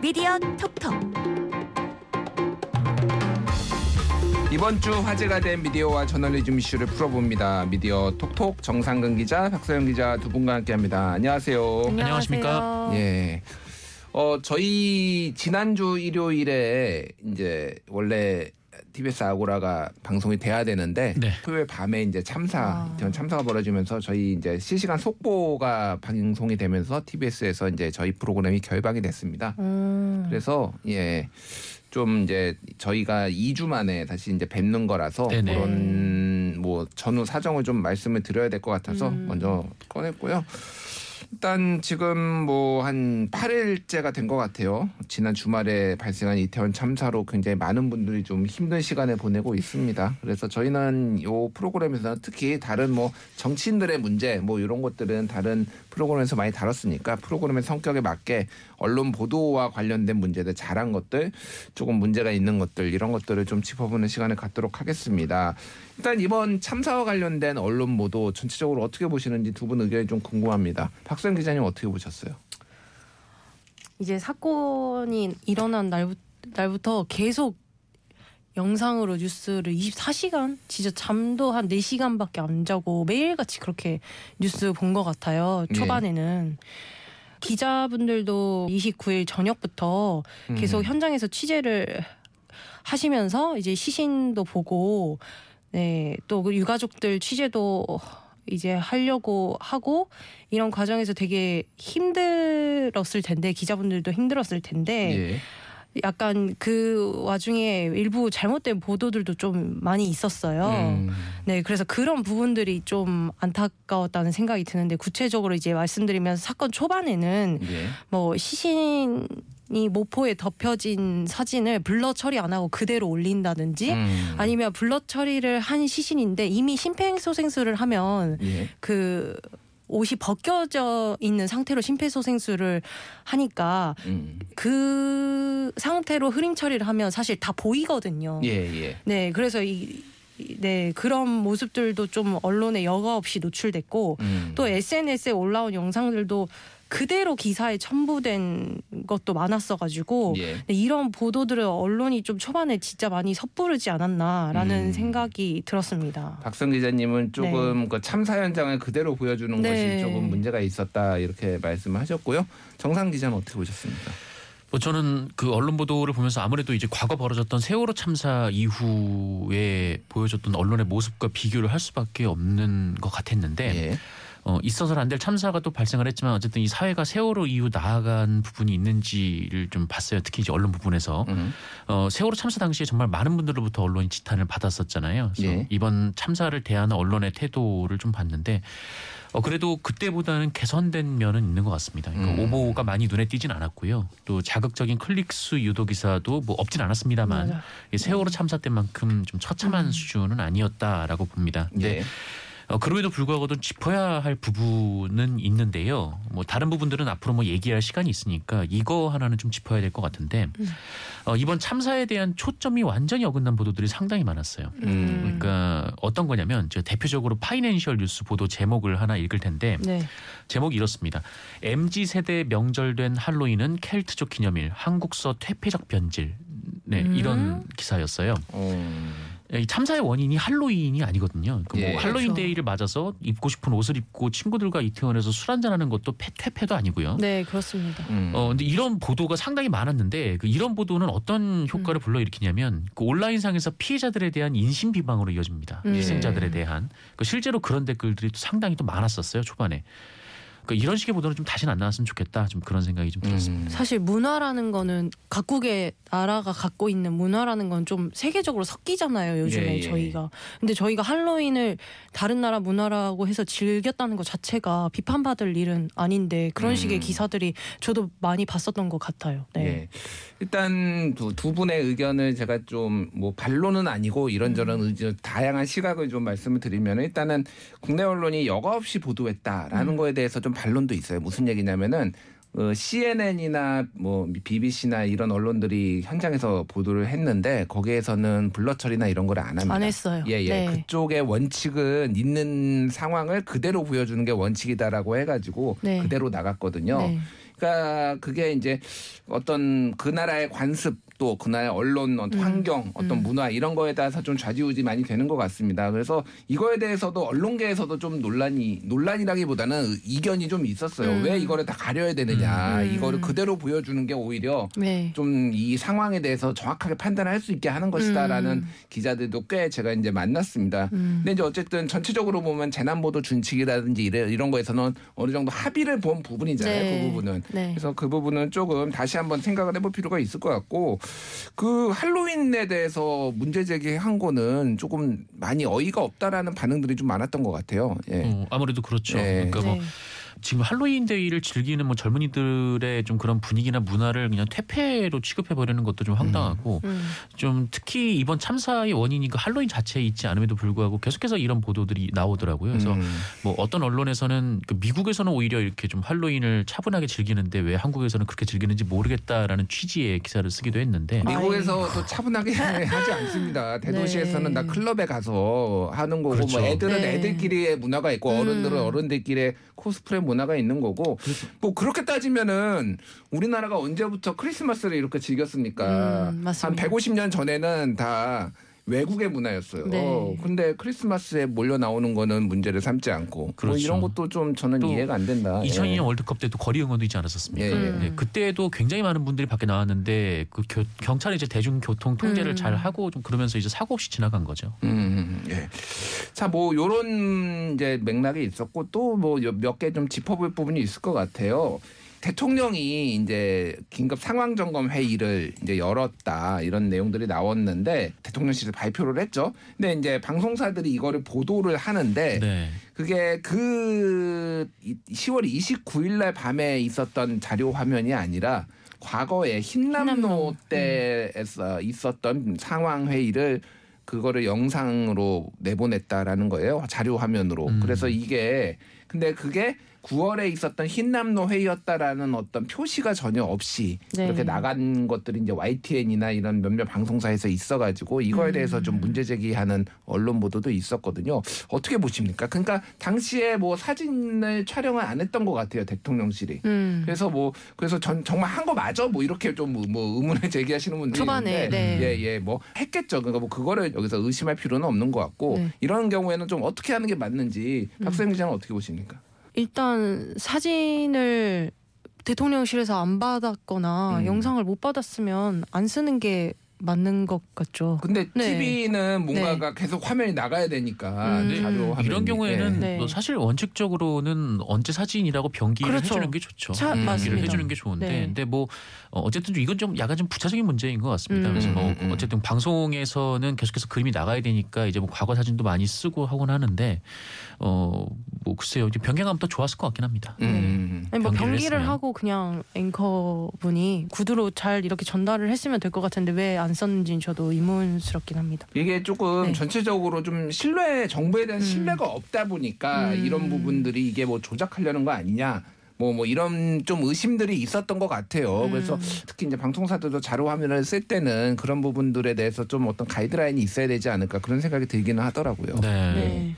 미디어 톡톡 이번 주 화제가 된 미디어와 저널리즘 이슈를 풀어봅니다. 미디어 톡톡 정상근 기자, 박서영 기자 두 분과 함께합니다. 안녕하세요. 안녕하십니까? 예. 어 저희 지난주 일요일에 이제 원래 TBS 아고라가 방송이 돼야 되는데 네. 토요일 밤에 이제 참사 아. 이태원 참사가 벌어지면서 저희 이제 실시간 속보가 방송이 되면서 TBS에서 이제 저희 프로그램이 결방이 됐습니다. 음. 그래서 예. 좀 이제 저희가 2주 만에 다시 이제 뵙는 거라서 네네. 그런 뭐 전후 사정을 좀 말씀을 드려야 될 것 같아서 음. 먼저 꺼냈고요. 일단 지금 뭐 한 8일째가 된 것 같아요. 지난 주말에 발생한 이태원 참사로 굉장히 많은 분들이 좀 힘든 시간을 보내고 있습니다. 그래서 저희는 요 프로그램에서 특히 다른 뭐 정치인들의 문제 뭐 이런 것들은 다른 프로그램에서 많이 다뤘으니까 프로그램의 성격에 맞게 언론 보도와 관련된 문제들 잘한 것들 조금 문제가 있는 것들 이런 것들을 좀 짚어보는 시간을 갖도록 하겠습니다. 일단 이번 참사와 관련된 언론 보도 전체적으로 어떻게 보시는지 두 분 의견이 좀 궁금합니다. 박선 기자님 어떻게 보셨어요? 이제 사건이 일어난 날, 날부터 계속 영상으로 뉴스를 24시간 진짜 잠도 한 4시간밖에 안 자고 매일같이 그렇게 뉴스 본 것 같아요. 예. 초반에는. 기자분들도 29일 저녁부터 계속 음. 현장에서 취재를 하시면서 이제 시신도 보고 네, 또 그 유가족들 취재도 이제 하려고 하고 이런 과정에서 되게 힘들었을 텐데 기자분들도 힘들었을 텐데 예. 약간 그 와중에 일부 잘못된 보도들도 좀 많이 있었어요. 음. 네, 그래서 그런 부분들이 좀 안타까웠다는 생각이 드는데 구체적으로 이제 말씀드리면 사건 초반에는 예. 뭐 시신 이 모포에 덮여진 사진을 블러 처리 안 하고 그대로 올린다든지 음. 아니면 블러 처리를 한 시신인데 이미 심폐소생술을 하면 예. 그 옷이 벗겨져 있는 상태로 심폐소생술을 하니까 음. 그 상태로 흐림 처리를 하면 사실 다 보이거든요. 예, 예. 네, 그래서 이, 이- 네 그런 모습들도 좀 언론에 여과 없이 노출됐고 음. 또 SNS에 올라온 영상들도 그대로 기사에 첨부된 것도 많았어가지고 예. 네, 이런 보도들을 언론이 좀 초반에 진짜 많이 섣부르지 않았나라는 음. 생각이 들었습니다. 박성 기자님은 조금 그 참사 현장을 그대로 보여주는 네. 것이 조금 문제가 있었다 이렇게 말씀하셨고요. 정상 기자는 어떻게 보셨습니까? 뭐 저는 그 언론 보도를 보면서 아무래도 이제 과거 벌어졌던 세월호 참사 이후에 보여줬던 언론의 모습과 비교를 할 수밖에 없는 것 같았는데 예. 어, 있어서는 안 될 참사가 또 발생을 했지만 어쨌든 이 사회가 세월호 이후 나아간 부분이 있는지를 좀 봤어요. 특히 이제 언론 부분에서 음. 어, 세월호 참사 당시에 정말 많은 분들로부터 언론이 지탄을 받았었잖아요. 그래서 예. 이번 참사를 대하는 언론의 태도를 좀 봤는데 어, 그래도 그때보다는 개선된 면은 있는 것 같습니다. 그러니까 음. 오보가 많이 눈에 띄진 않았고요. 또 자극적인 클릭수 유도 기사도 뭐 없진 않았습니다만 맞아. 이 세월호 참사 때만큼 좀 처참한 음. 수준은 아니었다라고 봅니다. 네. 어, 그럼에도 불구하고도 짚어야 할 부분은 있는데요. 뭐 다른 부분들은 앞으로 뭐 얘기할 시간이 있으니까 이거 하나는 좀 짚어야 될 것 같은데 음. 어, 이번 참사에 대한 초점이 완전히 어긋난 보도들이 상당히 많았어요. 음. 그러니까 어떤 거냐면 저 대표적으로 파이낸셜 뉴스 보도 제목을 하나 읽을 텐데 네. 제목이 이렇습니다. MZ 세대 명절된 할로윈은 켈트족 기념일, 한국서 퇴폐적 변질. 네, 음. 이런 기사였어요. 어. 이 참사의 원인이 할로윈이 아니거든요. 그뭐 예. 할로윈 그렇죠. 데이를 맞아서 입고 싶은 옷을 입고 친구들과 이태원에서 술 한잔 하는 것도 폐, 퇴폐도 아니고요. 네, 그렇습니다. 음. 어 근데 이런 보도가 상당히 많았는데 그 이런 보도는 어떤 효과를 불러일으키냐면 그 온라인상에서 피해자들에 대한 인신 비방으로 이어집니다. 음. 희생자들에 대한 그 실제로 그런 댓글들이 또 상당히 또 많았었어요 초반에. 그러니까 이런 식의 보도는 좀 다시는 안 나왔으면 좋겠다. 좀 그런 생각이 좀 들었습니다. 음. 사실 문화라는 거는 각국의 나라가 갖고 있는 문화라는 건 좀 세계적으로 섞이잖아요 요즘에 예, 예. 저희가 근데 저희가 할로윈을 다른 나라 문화라고 해서 즐겼다는 것 자체가 비판받을 일은 아닌데 그런 음. 식의 기사들이 저도 많이 봤었던 것 같아요 네. 예. 일단 두, 두 분의 의견을 제가 좀 뭐 반론은 아니고 이런저런 의견 다양한 시각을 좀 말씀을 드리면 일단은 국내 언론이 여과 없이 보도했다라는 음. 거에 대해서 좀 반론도 있어요. 무슨 얘기냐면은 어, CNN이나 뭐 BBC나 이런 언론들이 현장에서 보도를 했는데 거기에서는 블러 처리나 이런 걸 안 합니다. 안 했어요. 예, 예. 네. 그쪽의 원칙은 있는 상황을 그대로 보여주는 게 원칙이다라고 해가지고 네. 그대로 나갔거든요. 네. 그러니까 그게 이제 어떤 그 나라의 관습 또그 나라의 언론 어떤 음. 환경 어떤 음. 문화 이런 거에 따라서 좀 좌지우지 많이 되는 것 같습니다. 그래서 이거에 대해서도 언론계에서도 좀 논란이 논란이라기보다는 이견이 좀 있었어요. 음. 왜 이거를 다 가려야 되느냐. 음. 이거를 그대로 보여주는 게 오히려 네. 좀이 상황에 대해서 정확하게 판단할 수 있게 하는 것이다라는 음. 기자들도 꽤 제가 이제 만났습니다. 음. 근데 이제 어쨌든 전체적으로 보면 재난보도 준칙이라든지 이래- 이런 거에서는 어느 정도 합의를 본 부분이잖아요. 네. 그 부분은. 네. 그래서 그 부분은 조금 다시 한번 생각을 해볼 필요가 있을 것 같고 그 할로윈에 대해서 문제 제기한 거는 조금 많이 어이가 없다라는 반응들이 좀 많았던 것 같아요. 예. 어, 아무래도 그렇죠. 네. 그러니까 뭐 네. 지금 할로윈 데이를 즐기는 뭐 젊은이들의 좀 그런 분위기나 문화를 그냥 퇴폐로 취급해 버리는 것도 좀 황당하고 음. 좀 특히 이번 참사의 원인이 그 할로윈 자체에 있지 않음에도 불구하고 계속해서 이런 보도들이 나오더라고요. 그래서 음. 뭐 어떤 언론에서는 그 미국에서는 오히려 이렇게 좀 할로윈을 차분하게 즐기는데 왜 한국에서는 그렇게 즐기는지 모르겠다라는 취지의 기사를 쓰기도 했는데 아, 미국에서 도 차분하게 하지 않습니다. 대도시에서는 네. 다 클럽에 가서 하는 거고 그렇죠. 뭐 애들은 네. 애들끼리의 문화가 있고 음. 어른들은 어른들끼리의 코스프레 문화가 있는 거고 뭐 그렇게 따지면은 우리나라가 언제부터 크리스마스를 이렇게 즐겼습니까? 음, 한 맞습니다. 150년 전에는 다 외국의 문화였어요. 네. 근데 크리스마스에 몰려 나오는 거는 문제를 삼지 않고 뭐 그렇죠. 이런 것도 좀 저는 또 이해가 안 된다. 2002년 예. 월드컵 때도 거리 응원도 있지 않았었습니까? 예, 예. 네, 그때도 굉장히 많은 분들이 밖에 나왔는데 그 교- 경찰이 이제 대중교통 통제를 음. 잘 하고 좀 그러면서 이제 사고 없이 지나간 거죠. 음, 예. 자, 뭐 요런 이제 맥락이 있었고 또 뭐 몇 개 좀 짚어볼 부분이 있을 것 같아요. 대통령이 이제 긴급 상황 점검 회의를 이제 열었다 이런 내용들이 나왔는데 대통령실에서 발표를 했죠. 근데 이제 방송사들이 이거를 보도를 하는데 네. 그게 그 10월 29일 날 밤에 있었던 자료 화면이 아니라 과거에 흰남노 흰남노. 때에서 있었던 상황 회의를 그거를 영상으로 내보냈다라는 거예요. 자료 화면으로. 음. 그래서 이게 근데 그게 9월에 있었던 흰남노 회의였다라는 어떤 표시가 전혀 없이 네. 이렇게 나간 것들이 이제 YTN이나 이런 몇몇 방송사에서 있어가지고 이거에 음. 대해서 좀 문제 제기하는 언론 보도도 있었거든요. 어떻게 보십니까? 그러니까 당시에 뭐 사진을 촬영을 안 했던 것 같아요 대통령실이. 음. 그래서 뭐 그래서 전 정말 한 거 맞아 뭐 이렇게 좀 뭐 의문을 제기하시는 분들이 초반에, 있는데 네. 예예 뭐 했겠죠. 그러니까 뭐 그거를 여기서 의심할 필요는 없는 것 같고 네. 이런 경우에는 좀 어떻게 하는 게 맞는지 음. 박수영 기자는 어떻게 보십니까? 일단 사진을 대통령실에서 안 받았거나 음. 영상을 못 받았으면 안 쓰는 게 맞는 것 같죠. 근데 네. TV는 뭔가가 계속 화면이 나가야 되니까 음. 자료 화면이. 네. 이런 경우에는 네. 뭐 사실 원칙적으로는 언제 사진이라고 병기를 그렇죠. 해주는 게 좋죠. 차- 음. 맞습니다. 해주는 게 좋은데, 네. 근데 뭐 어, 어쨌든 좀 이건 좀 약간 좀 부차적인 문제인 것 같습니다. 음. 그래서 뭐 음, 음, 음. 어쨌든 방송에서는 계속해서 그림이 나가야 되니까 이제 뭐 과거 사진도 많이 쓰고 하곤 하는데 어뭐 글쎄요, 이제 병행하면 더 좋았을 것 같긴 합니다. 음. 아니 뭐 경기를 했으면. 하고 그냥 앵커 분이 구두로 잘 이렇게 전달을 했으면 될 것 같은데 왜안 썼는지는 저도 의문스럽긴 합니다. 이게 조금 네. 전체적으로 좀 신뢰 정부에 대한 음. 신뢰가 없다 보니까 음. 이런 부분들이 이게 뭐 조작하려는 거 아니냐. 뭐, 뭐, 이런 좀 의심들이 있었던 것 같아요. 음. 그래서 특히 이제 방송사들도 자료 화면을 쓸 때는 그런 부분들에 대해서 좀 어떤 가이드라인이 있어야 되지 않을까 그런 생각이 들기는 하더라고요. 네. 네.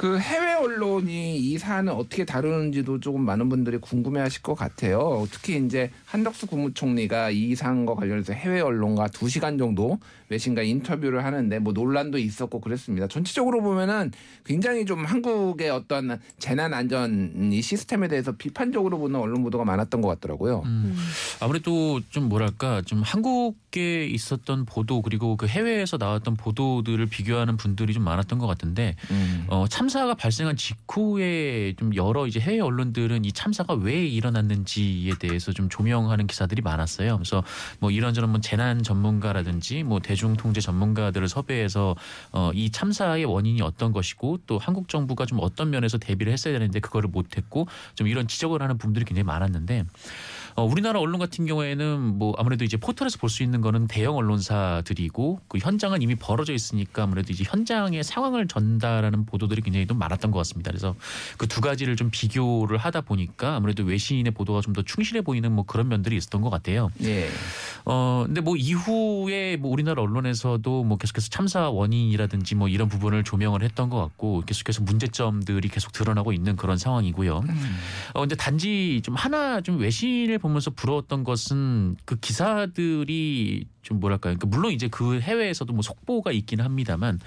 그 해외 언론이 이 사안을 어떻게 다루는지도 조금 많은 분들이 궁금해하실 것 같아요. 특히 이제 한덕수 국무총리가 이 사안과 관련해서 해외 언론과 두 시간 정도 외신과 인터뷰를 하는데 뭐 논란도 있었고 그랬습니다. 전체적으로 보면은 굉장히 좀 한국의 어떤 재난 안전 이 시스템에 대해서 비판적으로 보는 언론 보도가 많았던 것 같더라고요. 음. 아무래도 좀 뭐랄까 좀 한국에 있었던 보도 그리고 그 해외에서 나왔던 보도들을 비교하는 분들이 좀 많았던 것 같은데 음. 어, 참사가 발생한 직후에 좀 여러 이제 해외 언론들은 이 참사가 왜 일어났는지에 대해서 좀 조명하는 기사들이 많았어요. 그래서 뭐 이런저런 뭐 재난 전문가라든지 뭐 대중 통제 전문가들을 섭외해서 어, 이 참사의 원인이 어떤 것이고 또 한국 정부가 좀 어떤 면에서 대비를 했어야 되는데 그거를 못했고 좀 이런 지적을 하는 부분들이 굉장히 많았는데 어, 우리나라 언론 같은 경우에는 뭐 아무래도 이제 포털에서 볼 수 있는 거는 대형 언론사들이고 그 현장은 이미 벌어져 있으니까 아무래도 이제 현장의 상황을 전달하는 보도들이 굉장히 좀 많았던 것 같습니다. 그래서 그 두 가지를 좀 비교를 하다 보니까 아무래도 외신의 보도가 좀 더 충실해 보이는 뭐 그런 면들이 있었던 것 같아요. 예. 어 근데 뭐 이후에 뭐 우리나라 언론 에서도 뭐 계속해서 참사 원인이라든지 뭐 이런 부분을 조명을 했던 것 같고 계속해서 문제점들이 계속 드러나고 있는 그런 상황이고요. 음. 어 근데 단지 좀 하나 좀 외신을 보면서 부러웠던 것은 그 기사들이 좀 뭐랄까요. 그러니까 물론 이제 그 해외에서도 뭐 속보가 있긴 합니다만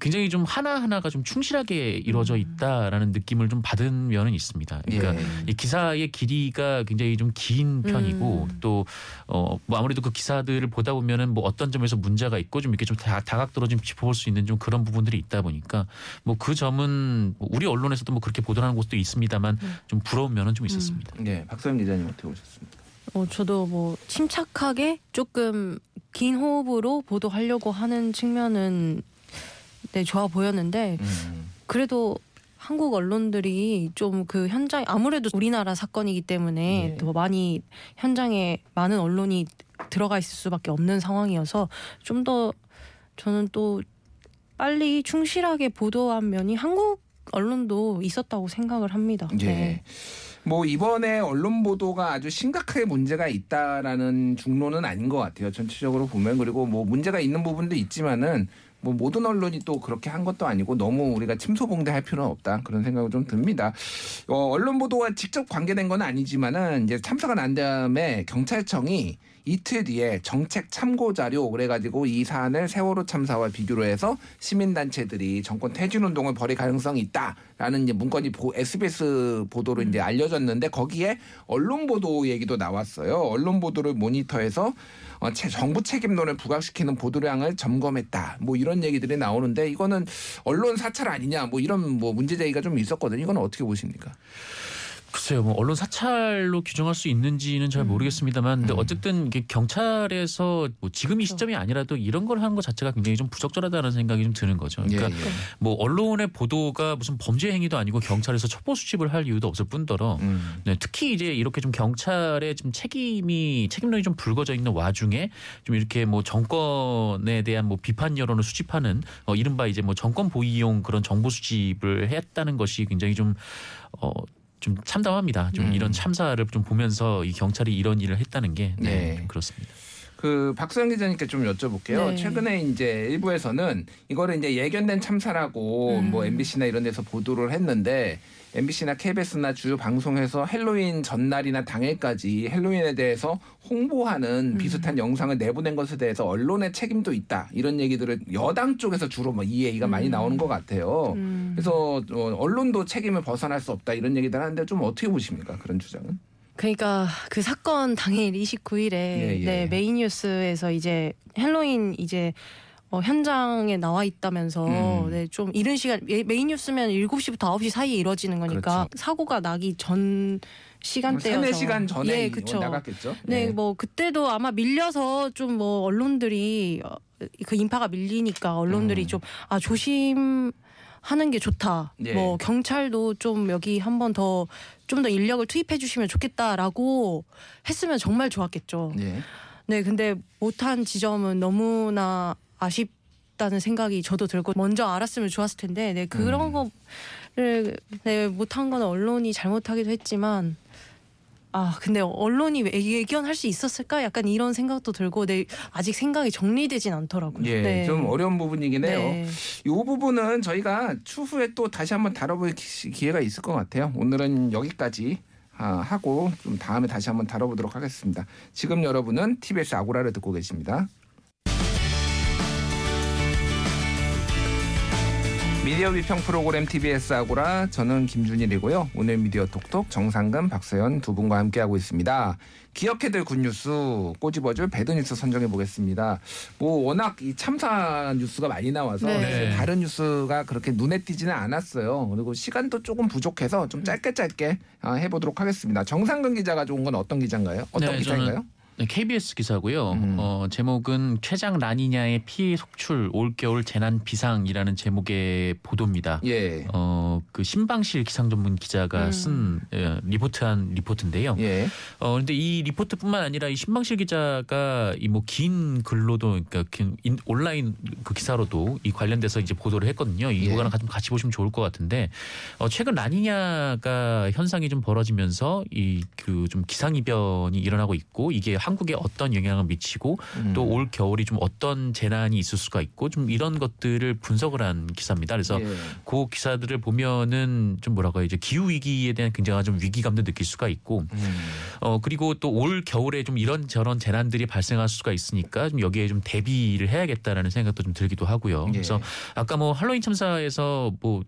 굉장히 좀 하나 하나가 좀 충실하게 이루어져 음. 있다라는 느낌을 좀 받은 면은 있습니다. 그러니까 예. 이 기사의 길이가 굉장히 좀 긴 편이고 음. 또어뭐 아무래도 그 기사들을 보다 보면은 뭐 어떤 점에서 문제가 있고 좀 이렇게 좀 다, 다각도로 좀 짚어볼 수 있는 좀 그런 부분들이 있다 보니까 뭐 그 점은 뭐 우리 언론에서도 뭐 그렇게 보도하는 곳도 있습니다만 음. 좀 부러운 면은 좀 있었습니다. 예. 박서영 기자님 어떻게 보셨습니까? 어, 저도 뭐 침착하게 조금 긴 호흡으로 보도하려고 하는 측면은 네, 좋아 보였는데 음. 그래도 한국 언론들이 좀 그 현장 아무래도 우리나라 사건이기 때문에 네. 더 많이 현장에 많은 언론이 들어가 있을 수밖에 없는 상황이어서 좀 더 저는 또 빨리 충실하게 보도한 면이 한국 언론도 있었다고 생각을 합니다. 예. 네. 뭐 이번에 언론 보도가 아주 심각하게 문제가 있다라는 중론은 아닌 것 같아요. 전체적으로 보면 그리고 뭐 문제가 있는 부분도 있지만은 뭐 모든 언론이 또 그렇게 한 것도 아니고 너무 우리가 침소봉대할 필요는 없다 그런 생각이 좀 듭니다. 어, 언론 보도와 직접 관계된 건 아니지만은 이제 참사가 난 다음에 경찰청이 이틀 뒤에 정책 참고 자료 그래가지고 이 사안을 세월호 참사와 비교로 해서 시민단체들이 정권 퇴진 운동을 벌일 가능성이 있다라는 이제 문건이 보- SBS 보도로 이제 알려졌는데 거기에 언론 보도 얘기도 나왔어요. 언론 보도를 모니터해서 어, 채- 정부 책임론을 부각시키는 보도량을 점검했다. 뭐 이런 얘기들이 나오는데 이거는 언론 사찰 아니냐. 뭐 이런 뭐 문제 제기가 좀 있었거든요. 이건 어떻게 보십니까? 글쎄요, 뭐 언론 사찰로 규정할 수 있는지는 잘 모르겠습니다만, 근데 음. 어쨌든 이게 경찰에서 뭐 지금 이 그렇죠. 시점이 아니라도 이런 걸 하는 것 자체가 굉장히 좀 부적절하다는 생각이 좀 드는 거죠. 그러니까 예, 예. 뭐 언론의 보도가 무슨 범죄 행위도 아니고 경찰에서 첩보 수집을 할 이유도 없을 뿐더러 음. 네, 특히 이제 이렇게 좀 경찰의 좀 책임이 책임론이 좀 불거져 있는 와중에 좀 이렇게 뭐 정권에 대한 뭐 비판 여론을 수집하는 어 이른바 이제 뭐 정권 보이용 그런 정보 수집을 했다는 것이 굉장히 좀 어. 좀 참담합니다. 좀 음. 이런 참사를 좀 보면서 이 경찰이 이런 일을 했다는 게 네, 네. 좀 그렇습니다. 그 박수영 기자님께 좀 여쭤볼게요. 네. 최근에 이제 일부에서는 이거를 이제 예견된 참사라고 음. 뭐 MBC나 이런 데서 보도를 했는데 MBC나 KBS나 주요 방송에서 헬로윈 전날이나 당일까지 헬로윈에 대해서 홍보하는 음. 비슷한 영상을 내보낸 것에 대해서 언론의 책임도 있다 이런 얘기들을 여당 쪽에서 주로 뭐 이 얘기가 많이 음. 나오는 것 같아요. 음. 그래서 어, 언론도 책임을 벗어날 수 없다 이런 얘기들 하는데 좀 어떻게 보십니까 그런 주장은? 그러니까 그 사건 당일 29일에 예, 예. 네, 메인 뉴스에서 이제 헬로윈 이제 어, 현장에 나와 있다면서 음. 네, 좀 이른 시간 예, 메인 뉴스면 7시부터 9시 사이에 이루어지는 거니까 그렇죠. 사고가 나기 전 시간대여서 세네 시간 전에 예, 그쵸. 나갔겠죠. 네, 예. 뭐 그때도 아마 밀려서 좀 뭐 언론들이 어, 그 인파가 밀리니까 언론들이 음. 좀 아 조심 하는 게 좋다. 예. 뭐 경찰도 좀 여기 한 번 더 좀 더 인력을 투입해 주시면 좋겠다라고 했으면 정말 좋았겠죠. 예. 네, 근데 못한 지점은 너무나 아쉽다는 생각이 저도 들고 먼저 알았으면 좋았을 텐데, 네 그런 음. 거를 네, 못한 건 언론이 잘못하기도 했지만. 아 근데 언론이 왜 예견할 수 있었을까? 약간 이런 생각도 들고, 네 아직 생각이 정리되진 않더라고요. 예, 네. 좀 어려운 부분이긴 해요. 네. 이 부분은 저희가 추후에 또 다시 한번 다뤄볼 기- 기회가 있을 것 같아요. 오늘은 여기까지 아, 하고 좀 다음에 다시 한번 다뤄보도록 하겠습니다. 지금 여러분은 TBS 아고라를 듣고 계십니다. 미디어 비평 프로그램 TBS 아고라 저는 김준일이고요. 오늘 미디어 톡톡 정상근 박서연 두 분과 함께하고 있습니다. 기억해둘 굿뉴스 꼬집어줄 배드뉴스 선정해 보겠습니다. 뭐 워낙 이 참사 뉴스가 많이 나와서 네. 사실 다른 뉴스가 그렇게 눈에 띄지는 않았어요. 그리고 시간도 조금 부족해서 좀 짧게 짧게 아, 해보도록 하겠습니다. 정상근 기자가 좋은 건 어떤 기자인가요? 어떤 네, 기사인가요? 네, KBS 기사고요. 음. 어, 제목은 최장 라니냐의 피해 속출 올겨울 재난 비상이라는 제목의 보도입니다. 예. 어, 그 신방실 기상 전문 기자가 음. 쓴 예, 리포트한 리포트인데요. 예. 어 근데 이 리포트뿐만 아니라 이 신방실 기자가 이 뭐 긴 글로도 그러니까 긴 인- 온라인 그 기사로도 이 관련돼서 이제 보도를 했거든요. 예. 이거랑 같이, 같이 보시면 좋을 것 같은데 어 최근 라니냐가 현상이 좀 벌어지면서 이 그 좀 기상 이변이 일어나고 있고 이게 한국에 어떤 영향을 미치고 음. 또 올 겨울이 좀 어떤 재난이 있을 수가 있고 좀 이런 것들을 분석을 한 기사입니다. 그래서 예. 그 기사들을 보면은 좀 뭐라고 해야죠 기후 위기에 대한 굉장한 좀 위기감도 느낄 수가 있고 음. 어 그리고 또 올 겨울에 좀 이런 저런 재난들이 발생할 수가 있으니까 좀 여기에 좀 대비를 해야겠다라는 생각도 좀 들기도 하고요. 예. 그래서 아까 뭐 할로윈 참사에서 뭐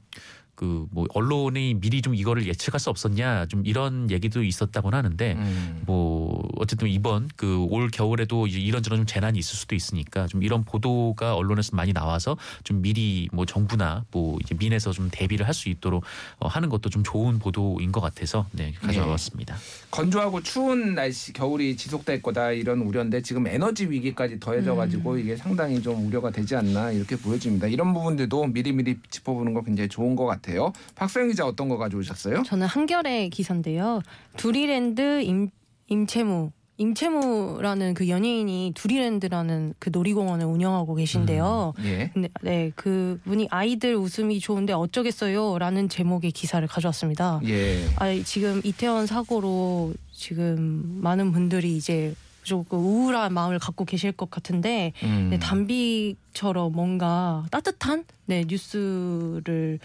그 뭐 언론이 미리 좀 이거를 예측할 수 없었냐 좀 이런 얘기도 있었다고는 하는데 음. 뭐 어쨌든 이번 그 올 겨울에도 이런저런 좀 재난이 있을 수도 있으니까 좀 이런 보도가 언론에서 많이 나와서 좀 미리 뭐 정부나 뭐 이제 민에서 좀 대비를 할 수 있도록 어, 하는 것도 좀 좋은 보도인 것 같아서 네 가져왔습니다. 건조하고 추운 날씨 겨울이 지속될 거다 이런 우려인데 지금 에너지 위기까지 더해져 가지고 이게 상당히 좀 우려가 되지 않나 이렇게 보여집니다. 이런 부분들도 미리미리 짚어보는 거 굉장히 좋은 것 같아요. 박소영 기자 어떤 거 가져오셨어요? 저는 한결의 기사인데요. 두리랜드 임, 임채무 임채무라는 그 연예인이 두리랜드라는 그 놀이공원을 운영하고 계신데요. 예. 네, 네, 그 분이 아이들 웃음이 좋은데 어쩌겠어요라는 제목의 기사를 가져왔습니다. 예. 아, 지금 이태원 사고로 지금 많은 분들이 이제 조금 우울한 마음을 갖고 계실 것 같은데 음. 네, 담비처럼 뭔가 따뜻한 네, 뉴스를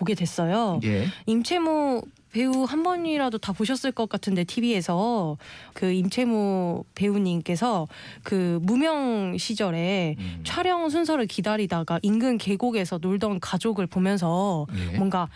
보게 됐어요. 예. 임채무 배우 한 번이라도 다 보셨을 것 같은데 TV에서 그 임채무 배우님께서 그 무명 시절에 음. 촬영 순서를 기다리다가 인근 계곡에서 놀던 가족을 보면서 예. 뭔가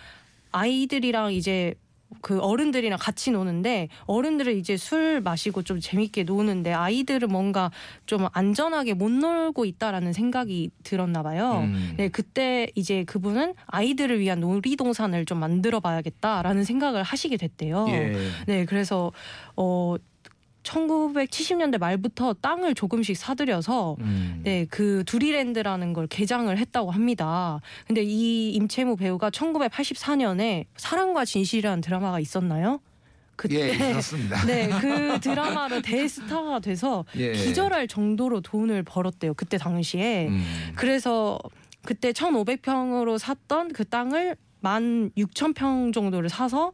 아이들이랑 이제 그 어른들이랑 같이 노는데 어른들은 이제 술 마시고 좀 재밌게 노는데 아이들은 뭔가 좀 안전하게 못 놀고 있다라는 생각이 들었나 봐요. 음. 네, 그때 이제 그분은 아이들을 위한 놀이동산을 좀 만들어 봐야겠다라는 생각을 하시게 됐대요. 예. 네, 그래서 어 1970년대 말부터 땅을 조금씩 사들여서 음. 네, 그 두리랜드라는 걸 개장을 했다고 합니다. 근데 이 임채무 배우가 1984년에 사랑과 진실이라는 드라마가 있었나요? 그때 예, 그렇습니다. 네, 그 드라마로 대스타가 돼서 예. 기절할 정도로 돈을 벌었대요. 그때 당시에. 음. 그래서 그때 1,500평으로 샀던 그 땅을 16,000평 정도를 사서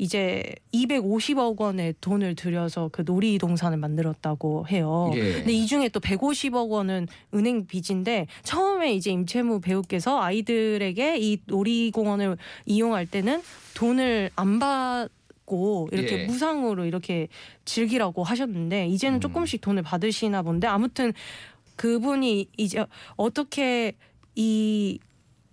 이제 250억 원의 돈을 들여서 그 놀이동산을 만들었다고 해요. 예. 근데 이 중에 또 150억 원은 은행 빚인데 처음에 이제 임채무 배우께서 아이들에게 이 놀이공원을 이용할 때는 돈을 안 받고 이렇게 예. 무상으로 이렇게 즐기라고 하셨는데 이제는 음. 조금씩 돈을 받으시나 본데 아무튼 그분이 이제 어떻게 이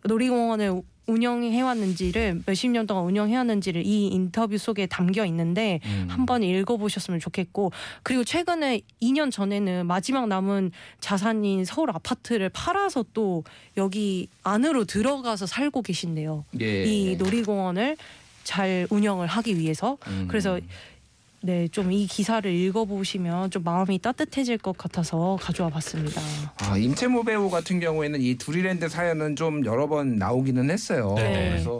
놀이공원을 운영해 왔는지를 몇십 년 동안 운영해 왔는지를 이 인터뷰 속에 담겨 있는데 음. 한번 읽어보셨으면 좋겠고 그리고 최근에 2년 전에는 마지막 남은 자산인 서울 아파트를 팔아서 또 여기 안으로 들어가서 살고 계신데요. 예. 이 놀이공원을 잘 운영을 하기 위해서 음. 그래서 네 좀 이 기사를 읽어보시면 좀 마음이 따뜻해질 것 같아서 가져와 봤습니다. 아, 임채무 배우 같은 경우에는 이 두리랜드 사연은 좀 여러 번 나오기는 했어요. 네. 그래서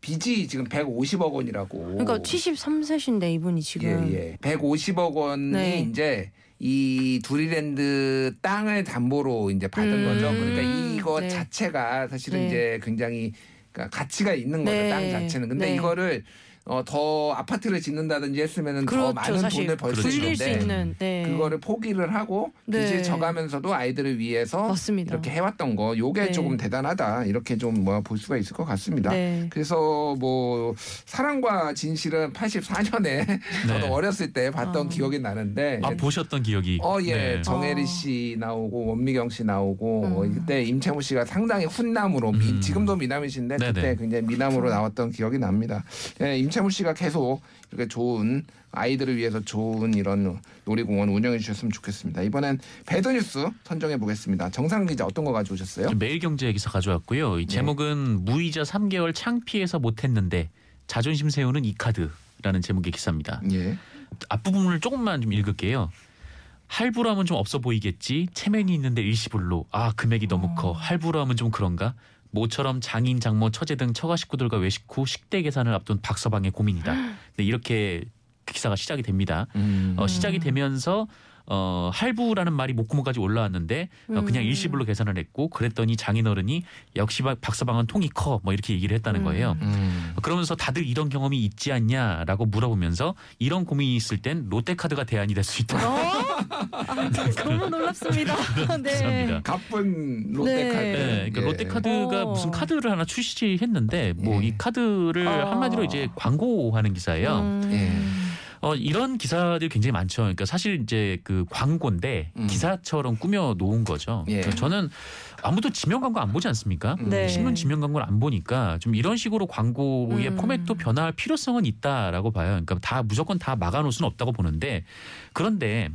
빚이 지금 150억 원이라고. 그러니까 73세신데 이분이 지금 예, 예. 150억 원이 네. 이제 이 두리랜드 땅을 담보로 이제 받은 음, 거죠. 그러니까 이거 네. 자체가 사실은 네. 이제 굉장히 그러니까 가치가 있는 거죠. 네. 땅 자체는. 근데 네. 이거를 어, 더 아파트를 짓는다든지 했으면은 더 그렇죠, 많은 사실 돈을 벌수 그렇죠. 있는데 있는 네. 그거를 포기를 하고 빚을 네. 져가면서도 아이들을 위해서 맞습니다. 이렇게 해왔던 거 요게 네. 조금 대단하다 이렇게 좀 뭐 볼 수가 있을 것 같습니다. 네. 그래서 뭐 사랑과 진실은 84년에 저도 어렸을 때 봤던 아. 기억이 나는데 아 보셨던 기억이. 어, 예. 네. 정혜리 어. 씨 나오고 원미경 씨 나오고 음. 어, 그때 임채무 씨가 상당히 훈남으로 미- 음. 지금도 미남이신데 네네. 그때 굉장히 미남으로 나왔던 기억이 납니다. 예, 임채 무 씨가 계속 이렇게 좋은 아이들을 위해서 좋은 이런 놀이공원 운영해 주셨으면 좋겠습니다. 이번엔 배드 뉴스 선정해 보겠습니다. 정상 기자 어떤 거 가져오셨어요? 매일경제 기사 가져왔고요. 네. 이 제목은 무이자 3개월 창피해서 못했는데 자존심 세우는 이 카드라는 제목의 기사입니다. 예. 앞부분을 조금만 좀 읽을게요. 할부로 하면 좀 없어 보이겠지. 체면이 있는데 일시불로. 아 금액이 너무 커. 할부로 하면 좀 그런가. 모처럼 장인, 장모, 처제 등 처가 식구들과 외식 후 식대 계산을 앞둔 박서방의 고민이다. 네, 이렇게 기사가 시작이 됩니다. 음. 어, 시작이 되면서 어, 할부라는 말이 목구멍까지 올라왔는데 어, 그냥 음. 일시불로 계산을 했고 그랬더니 장인어른이 역시 박- 박서방은 통이 커 뭐 이렇게 얘기를 했다는 음. 거예요. 음. 그러면서 다들 이런 경험이 있지 않냐라고 물어보면서 이런 고민이 있을 땐 롯데카드가 대안이 될 수 있다. 어? 아, 너무 놀랍습니다. 네. 기사입니다. 가쁜 롯데카드. 네. 네, 그러니까 예. 롯데카드가 어. 무슨 카드를 하나 출시했는데 뭐 예. 이 카드를 어. 한마디로 이제 광고하는 기사예요. 음. 예. 어, 이런 기사들이 굉장히 많죠. 그러니까 사실 이제 그 광고인데 음. 기사처럼 꾸며 놓은 거죠. 예. 그러니까 저는 아무도 지명 광고 안 보지 않습니까? 음. 네. 신문 지명 광고를 안 보니까 좀 이런 식으로 광고의 음. 포맷도 변화할 필요성은 있다라고 봐요. 그러니까 다 무조건 다 막아놓을 수는 없다고 보는데 그런데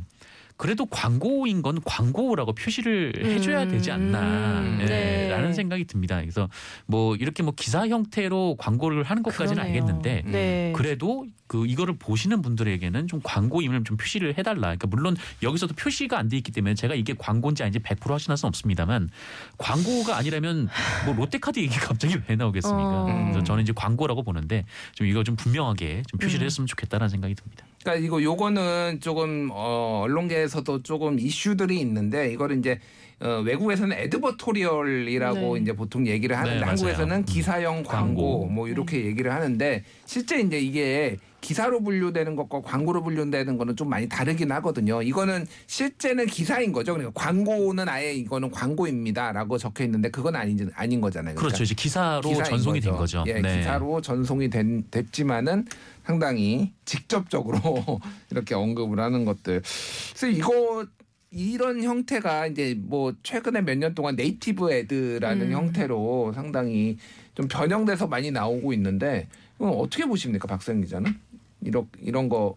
그래도 광고인 건 광고라고 표시를 해줘야 되지 않나 음, 예, 네. 라는 생각이 듭니다. 그래서 뭐 이렇게 뭐 기사 형태로 광고를 하는 것까지는 그러네요. 알겠는데 네. 그래도 그 이거를 보시는 분들에게는 좀 광고임을 좀 표시를 해달라. 그러니까 물론 여기서도 표시가 안 돼 있기 때문에 제가 이게 광고인지 아닌지 100% 확신할 수는 없습니다만 광고가 아니라면 뭐 롯데카드 얘기 가 갑자기 왜 나오겠습니까? 어. 그래서 저는 이제 광고라고 보는데 좀 이거 좀 분명하게 좀 표시를 음. 했으면 좋겠다라는 생각이 듭니다. 그러니까 이거 요거는 조금 어, 언론계에서도 조금 이슈들이 있는데 이거를 이제 어, 외국에서는 에드버토리얼이라고 네. 이제 보통 얘기를 하는데 네. 한국에서는 음. 기사형 광고, 광고. 뭐 이렇게 얘기를 하는데 실제 이제 이게 기사로 분류되는 것과 광고로 분류되는 거는 좀 많이 다르긴 하거든요. 이거는 실제는 기사인 거죠. 그러니까 광고는 아예 이거는 광고입니다라고 적혀 있는데 그건 아닌 아닌 거잖아요. 그러니까 그렇죠. 이제 기사로 전송이 된 거죠. 예, 네. 기사로 전송이 된, 됐지만은 상당히 직접적으로 이렇게 언급을 하는 것들. 그래서 이거 이런 형태가 이제 뭐 최근에 몇 년 동안 네이티브 애드라는 음. 형태로 상당히 좀 변형돼서 많이 나오고 있는데 이건 어떻게 보십니까, 박세영 기자는? 이런 이런 거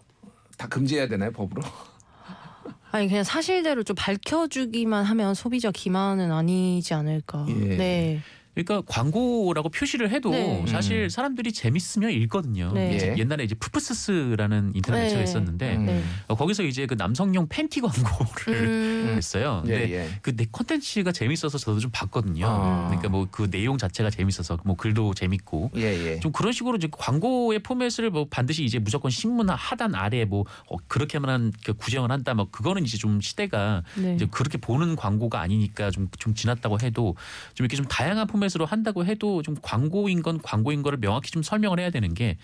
다 금지해야 되나요, 법으로? 아니 그냥 사실대로 좀 밝혀주기만 하면 소비자 기만은 아니지 않을까. 예. 네. 그러니까 광고라고 표시를 해도 네. 사실 음. 사람들이 재밌으면 읽거든요. 네. 이제 예. 옛날에 이제 ㅍㅍㅅㅅ라는 인터넷 네. 매체가 있었는데 음. 네. 어, 거기서 이제 그 남성용 팬티 광고를 음. 했어요. 예, 근데 예. 그 내 컨텐츠가 재밌어서 저도 좀 봤거든요. 아. 그러니까 뭐 그 내용 자체가 재밌어서 뭐 글도 재밌고 예, 예. 좀 그런 식으로 이제 광고의 포맷을 뭐 반드시 이제 무조건 신문 하단 아래 뭐 어, 그렇게만 그 규정을 한다 뭐 그거는 이제 좀 시대가 네. 이제 그렇게 보는 광고가 아니니까 좀 좀 지났다고 해도 좀 이렇게 좀 다양한 포맷 으로 한다고 해도 좀 광고인 건 광고인 거를 명확히 좀 설명을 해야 되는 게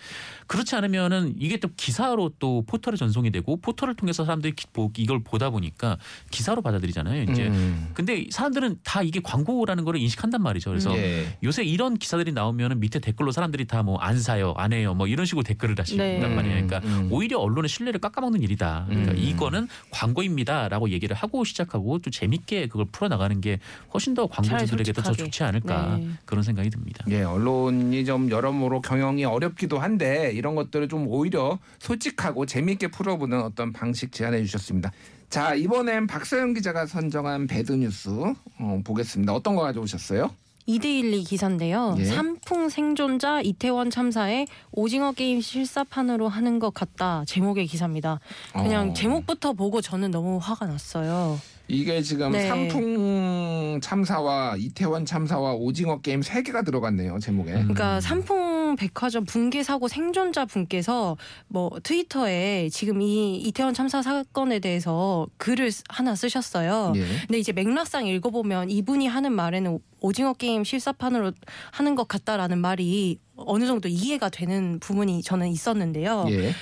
그렇지 않으면은 이게 또 기사로 또 포털에 전송이 되고 포털을 통해서 사람들이 이걸 보다 보니까 기사로 받아들이잖아요. 이제 음. 근데 사람들은 다 이게 광고라는 거를 인식한단 말이죠. 그래서 예. 요새 이런 기사들이 나오면은 밑에 댓글로 사람들이 다 뭐 안 사요, 안 해요, 뭐 이런 식으로 댓글을 다시단 네. 말이에요. 그러니까 음. 오히려 언론의 신뢰를 깎아먹는 일이다. 그러니까 음. 이거는 광고입니다라고 얘기를 하고 시작하고 또 재밌게 그걸 풀어나가는 게 훨씬 더 광고주들에게 더. 좋지 않을까 네. 그런 생각이 듭니다. 예, 언론이 좀 여러모로 경영이 어렵기도 한데 이런 것들을 좀 오히려 솔직하고 재미있게 풀어보는 어떤 방식 제안해 주셨습니다. 자, 이번엔 박서영 기자가 선정한 배드 뉴스 어, 보겠습니다. 어떤 거 가져오셨어요? 이데일리 기사인데요. 예. 삼풍 생존자 이태원 참사에 오징어 게임 실사판으로 하는 것 같다. 제목의 기사입니다. 그냥 어, 제목부터 보고 저는 너무 화가 났어요. 이게 지금 네. 삼풍 참사와 이태원 참사와 오징어 게임 세 개가 들어갔네요 제목에. 음. 그러니까 삼풍 백화점 붕괴 사고 생존자 분께서 뭐 트위터에 지금 이 이태원 참사 사건에 대해서 글을 쓰- 하나 쓰셨어요. 예. 근데 이제 맥락상 읽어보면 이분이 하는 말에는 오징어 게임 실사판으로 하는 것 같다라는 말이 어느 정도 이해가 되는 부분이 저는 있었는데요. 예.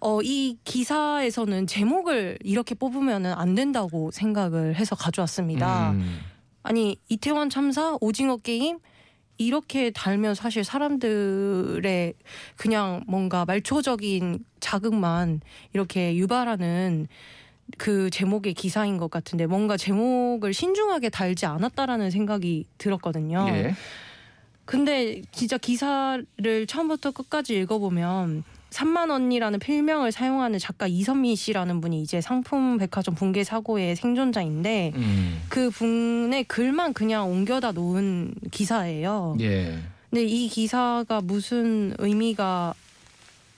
어, 이 기사에서는 제목을 이렇게 뽑으면 안 된다고 생각을 해서 가져왔습니다. 음. 아니 이태원 참사 오징어 게임 이렇게 달면 사실 사람들의 그냥 뭔가 말초적인 자극만 이렇게 유발하는 그 제목의 기사인 것 같은데 뭔가 제목을 신중하게 달지 않았다라는 생각이 들었거든요. 예. 근데 진짜 기사를 처음부터 끝까지 읽어보면 3만 언니라는 필명을 사용하는 작가 이선미 씨라는 분이 이제 상품 백화점 붕괴 사고의 생존자인데 음. 그 분의 글만 그냥 옮겨다 놓은 기사예요. 예. 근데 이 기사가 무슨 의미가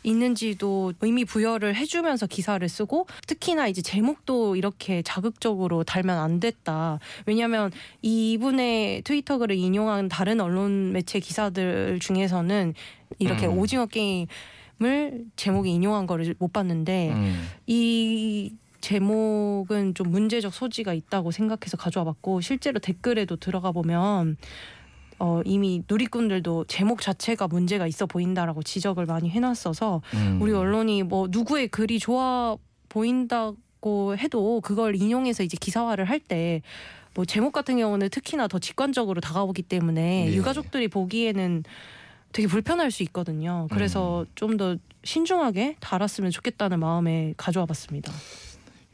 있는지도 의미 부여를 해주면서 기사를 쓰고 특히나 이제 제목도 이렇게 자극적으로 달면 안 됐다. 왜냐하면 이분의 트위터 글을 인용한 다른 언론 매체 기사들 중에서는 이렇게 음. 오징어 게임 을 제목에 인용한 거를 못 봤는데 음. 이 제목은 좀 문제적 소지가 있다고 생각해서 가져와 봤고 실제로 댓글에도 들어가 보면 어, 이미 누리꾼들도 제목 자체가 문제가 있어 보인다라고 지적을 많이 해놨어서 음. 우리 언론이 뭐 누구의 글이 좋아 보인다고 해도 그걸 인용해서 이제 기사화를 할때 뭐 제목 같은 경우는 특히나 더 직관적으로 다가오기 때문에 예. 유가족들이 보기에는 되게 불편할 수 있거든요. 그래서 좀 더 신중하게 달았으면 좋겠다는 마음에 가져와 봤습니다.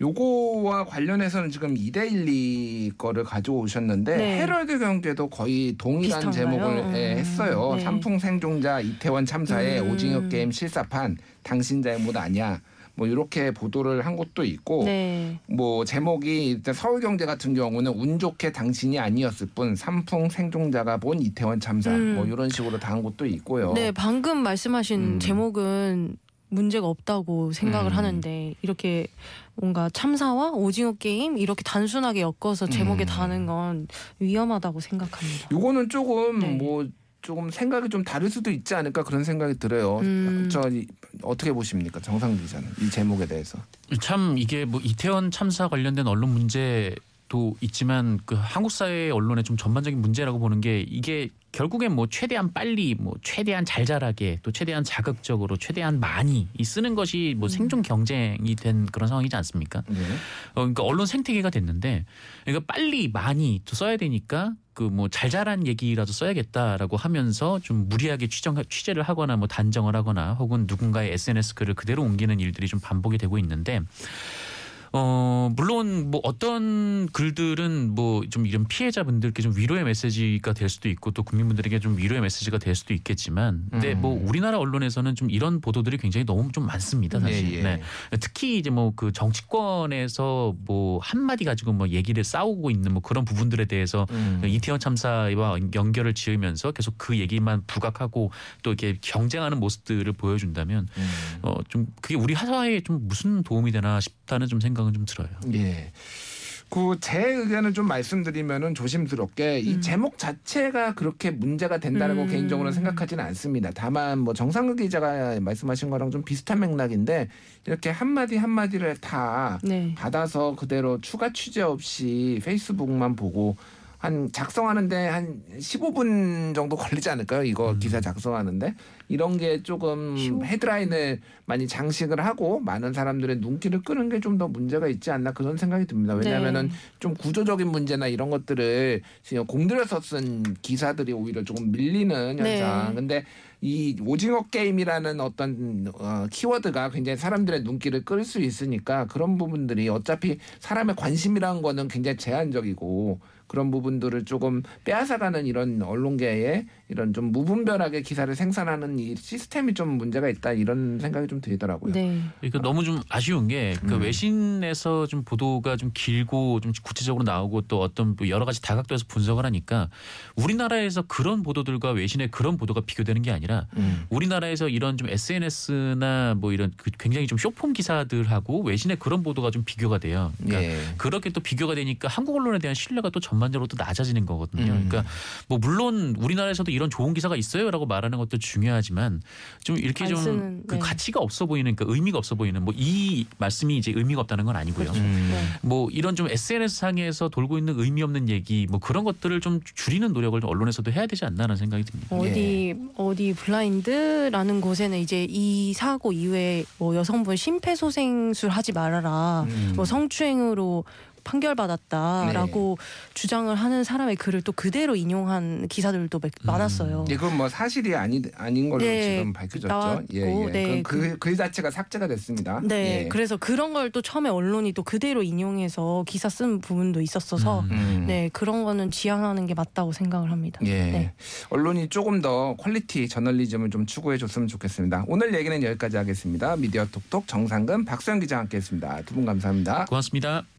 요거와 관련해서는 지금 이데일리 거를 가져오셨는데 네. 헤럴드 경제도 거의 동일한 비슷한가요? 제목을 예, 음, 했어요. 네. 삼풍 생존자 이태원 참사에 음. 오징어 게임 실사판 당신 잘못 아니야. 뭐 이렇게 보도를 한 것도 있고 네. 뭐 제목이 일단 서울경제 같은 경우는 운 좋게 당신이 아니었을 뿐 삼풍 생존자가 본 이태원 참사 음. 뭐 이런 식으로 단 것도 있고요. 네, 방금 말씀하신 음. 제목은 문제가 없다고 생각을 음. 하는데 이렇게 뭔가 참사와 오징어 게임 이렇게 단순하게 엮어서 제목에 음. 다는 건 위험하다고 생각합니다. 요거는 조금 네. 뭐 조금 생각이 좀 다를 수도 있지 않을까 그런 생각이 들어요. 음. 저 이- 어떻게 보십니까, 정상 기자는 이 제목에 대해서? 참 이게 뭐 이태원 참사 관련된 언론 문제 도 있지만 그 한국 사회 언론의 좀 전반적인 문제라고 보는 게 이게 결국엔 뭐 최대한 빨리 뭐 최대한 잘 자라게 또 최대한 자극적으로 최대한 많이 이 쓰는 것이 뭐 생존 경쟁이 된 그런 상황이지 않습니까? 네. 어, 그러니까 언론 생태계가 됐는데 그러니까 빨리 많이 또 써야 되니까 그 뭐 잘 자란 얘기라도 써야겠다라고 하면서 좀 무리하게 취정 취재를 하거나 뭐 단정을 하거나 혹은 누군가의 SNS 글을 그대로 옮기는 일들이 좀 반복이 되고 있는데 어 물론 뭐 어떤 글들은 뭐 좀 이런 피해자분들께 좀 위로의 메시지가 될 수도 있고 또 국민분들에게 좀 위로의 메시지가 될 수도 있겠지만 근데 음. 뭐 우리나라 언론에서는 좀 이런 보도들이 굉장히 너무 좀 많습니다 사실. 예, 예. 네. 특히 이제 뭐 그 정치권에서 뭐 한마디 가지고 뭐 얘기를 싸우고 있는 뭐 그런 부분들에 대해서 음. 이태원 참사와 연결을 지으면서 계속 그 얘기만 부각하고 또 이렇게 경쟁하는 모습들을 보여준다면 음. 어좀 그게 우리 사회에 좀 무슨 도움이 되나 싶다는 좀 생각 은 좀 들어요. 예. 그제 의견을 좀 말씀드리면은 조심스럽게 이 음. 제목 자체가 그렇게 문제가 된다라고 음. 개인적으로는 생각하지는 않습니다. 다만 뭐 정상극 기자가 말씀하신 거랑 좀 비슷한 맥락인데 이렇게 한 마디 한 마디를 다 네. 받아서 그대로 추가 취재 없이 페이스북만 보고 한 작성하는데 한 15분 정도 걸리지 않을까요? 이거 음. 기사 작성하는데 이런 게 조금 15분. 헤드라인을 많이 장식을 하고 많은 사람들의 눈길을 끄는 게 좀 더 문제가 있지 않나 그런 생각이 듭니다. 왜냐하면은 네. 좀 구조적인 문제나 이런 것들을 지금 공들여서 쓴 기사들이 오히려 조금 밀리는 네. 현상. 근데 이 오징어 게임이라는 어떤 어, 키워드가 굉장히 사람들의 눈길을 끌 수 있으니까 그런 부분들이 어차피 사람의 관심이라는 거는 굉장히 제한적이고 그런 부분들을 조금 빼앗아가는 이런 언론계의 이런 좀 무분별하게 기사를 생산하는 이 시스템이 좀 문제가 있다 이런 생각이 좀 들더라고요. 네. 그러니까 너무 좀 아쉬운 게그 음. 외신에서 좀 보도가 좀 길고 좀 구체적으로 나오고 또 어떤 뭐 여러 가지 다각도에서 분석을 하니까 우리나라에서 그런 보도들과 외신의 그런 보도가 비교되는 게 아니라 음. 우리나라에서 이런 좀 SNS나 뭐 이런 그 굉장히 좀 쇼폼 기사들하고 외신의 그런 보도가 좀 비교가 돼요. 그러니까 예. 그렇게 또 비교가 되니까 한국 언론에 대한 신뢰가 또 전반적으로 또 낮아지는 거거든요. 음. 그러니까 뭐 물론 우리나라에서도 이런 좋은 기사가 있어요라고 말하는 것도 중요하지만 좀 이렇게 안좀 쓰는, 그 네. 가치가 없어 보이는 그 의미가 없어 보이는 뭐 이 말씀이 이제 의미가 없다는 건 아니고요. 음. 네. 뭐 이런 좀 SNS 상에서 돌고 있는 의미 없는 얘기 뭐 그런 것들을 좀 줄이는 노력을 좀 언론에서도 해야 되지 않나라는 생각이 듭니다. 어디 어디 블라인드라는 곳에는 이제 이 사고 이후에 뭐 여성분 심폐소생술 하지 말아라. 음. 뭐 성추행으로 판결받았다라고 주장을 하는 사람의 글을 또 그대로 인용한 기사들도 몇- 많았어요. 예, 그건 뭐 사실이 아니 아닌 걸로 네, 지금 밝혀졌죠. 나왔고, 예, 예. 네, 그, 그, 글 자체가 삭제가 됐습니다. 네, 예. 그래서 그런 걸 또 처음에 언론이 또 그대로 인용해서 기사 쓴 부분도 있었어서 음. 음. 네 그런 거는 지양하는 게 맞다고 생각을 합니다. 예. 네. 언론이 조금 더 퀄리티 저널리즘을 좀 추구해 줬으면 좋겠습니다. 오늘 얘기는 여기까지 하겠습니다. 미디어 톡톡 정상근 박수영 기자 함께했습니다. 두 분 감사합니다. 고맙습니다.